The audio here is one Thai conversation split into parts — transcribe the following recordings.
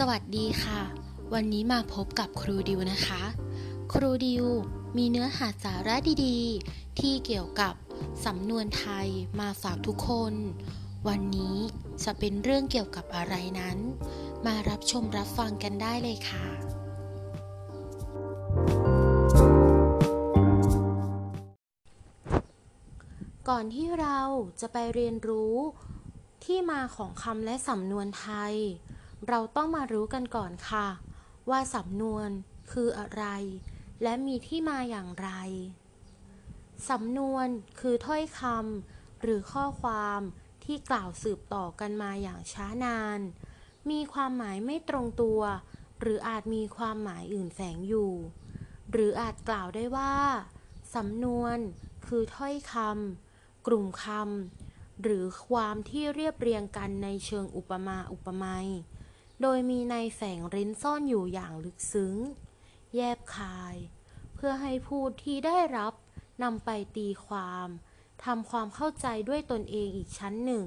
สวัสดีค่ะ วันนี้มาพบกับครูดิวนะคะ ครูดิวมีเนื้อหาสาระดีๆ ที่เกี่ยวกับสำนวนไทยมาฝากทุกคน วันนี้จะเป็นเรื่องเกี่ยวกับอะไรนั้น มารับชมรับฟังกันได้เลยค่ะ ก่อนที่เราจะไปเรียนรู้ที่มาของคำและสำนวนไทย เราต้องมารู้กันก่อนค่ะ ว่าสำนวนคืออะไร และมีที่มาอย่างไร สำนวนคือถ้อยคำหรือข้อความที่กล่าวสืบต่อกันมาอย่างช้านาน มีความหมายไม่ตรงตัว หรืออาจมีความหมายอื่นแฝงอยู่ หรืออาจกล่าวได้ว่า สำนวนคือถ้อยคำกลุ่มคำหรือความที่เรียบเรียงกันในเชิงอุปมาอุปไมย โดยมีในแฝงเร้นซ่อนอยู่อย่างลึกซึ้ง แยบคาย เพื่อให้ผู้ที่ได้รับนำไปตีความทำความเข้าใจด้วยตนเองอีกชั้นหนึ่ง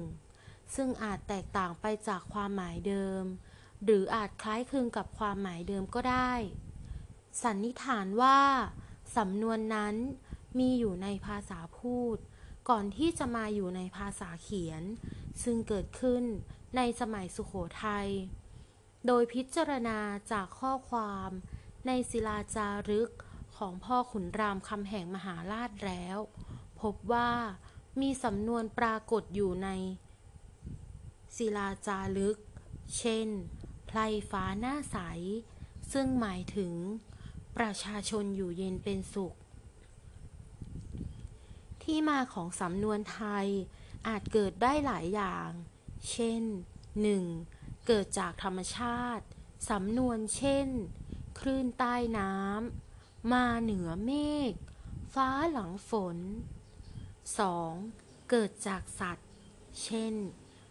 ซึ่งอาจแตกต่างไปจากความหมายเดิม หรืออาจคล้ายคลึงกับความหมายเดิมก็ได้ สันนิษฐานว่าสำนวนนั้นมีอยู่ในภาษาพูด ก่อนที่จะมาอยู่ในภาษาเขียน ซึ่งเกิดขึ้นในสมัยสุขโขทัย โดยพิจารณาจากข้อความในศิลาจารึกของพ่อขุนรามคำแห่งมหาราชแล้ว พบว่ามีสำนวนปรากฏอยู่ใน ศิลาจารึก เช่น ไพลฟ้าหน้าใส ซึ่งหมายถึง ประชาชนอยู่เย็นเป็นสุข ที่มาของสำนวนไทยอาจเกิดได้หลายอย่าง เช่น 1. เกิดจากธรรมชาติ สำนวนเช่น คลื่นใต้น้ำ มาเหนือเมฆ ฟ้าหลังฝน 2. เกิดจากสัตว์ เช่น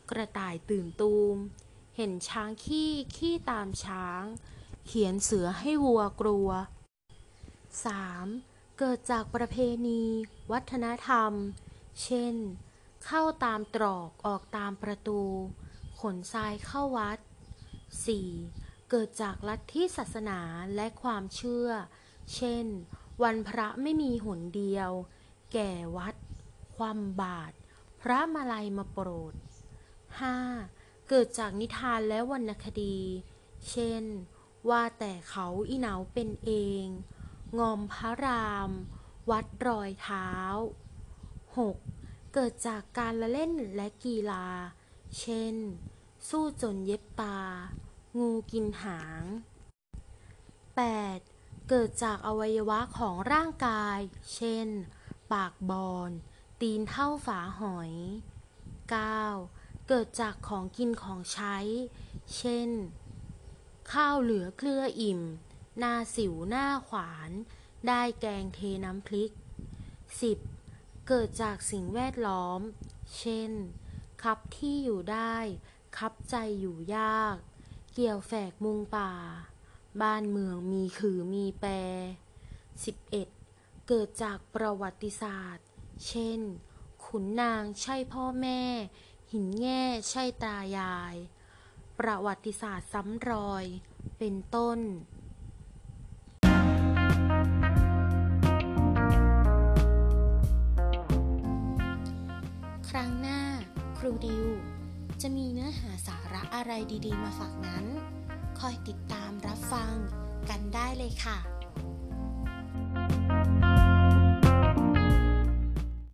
กระต่ายตื่นตูม เห็นช้างขี้ขี้ตามช้าง เขียนเสือให้วัวกลัว 3. เกิดจากประเพณี วัฒนธรรม เช่น เข้าตามตรอกออกตามประตู ขนทรายเข้าวัด 4. เกิดจากลัทธิศาสนาและความเชื่อ เช่น วันพระไม่มีหนเดียว แก่วัด ความบาทพระมาลัยมาโปรด 5. เกิดจากนิทานและวรรณคดี เช่น ว่าแต่เขาอีเหนาเป็นเอง งอมพระราม วัดรอยเท้า 6. เกิดจากการละเล่นและกีฬา เช่น สู้จนเย็บตางูกินหาง 8. เกิดจากอวัยวะของร่างกาย เช่น ปากบอนตีนเท่าฝาหอย 9. เกิดจากของกินของใช้ เช่น ข้าวเหลือเกลืออิ่ม หน้าสิวหน้าขวาน ได้แกงเทน้ำพริก 10. เกิดจากสิ่งแวดล้อม เช่น คับที่อยู่ได้ คับใจอยู่ยาก เกี่ยวแฝกมุงป่า บ้านเมืองมีคือมีแปร 11. เกิดจากประวัติศาสตร์ เช่น ขุนนางใช่พ่อแม่ หินแง่ใช่ตายาย ประวัติศาสตร์ซ้ำรอย เป็นต้น รูดิว จะมีเนื้อหาสาระอะไรดีๆ มาฝากนั้น คอยติดตามรับฟังกันได้เลยค่ะ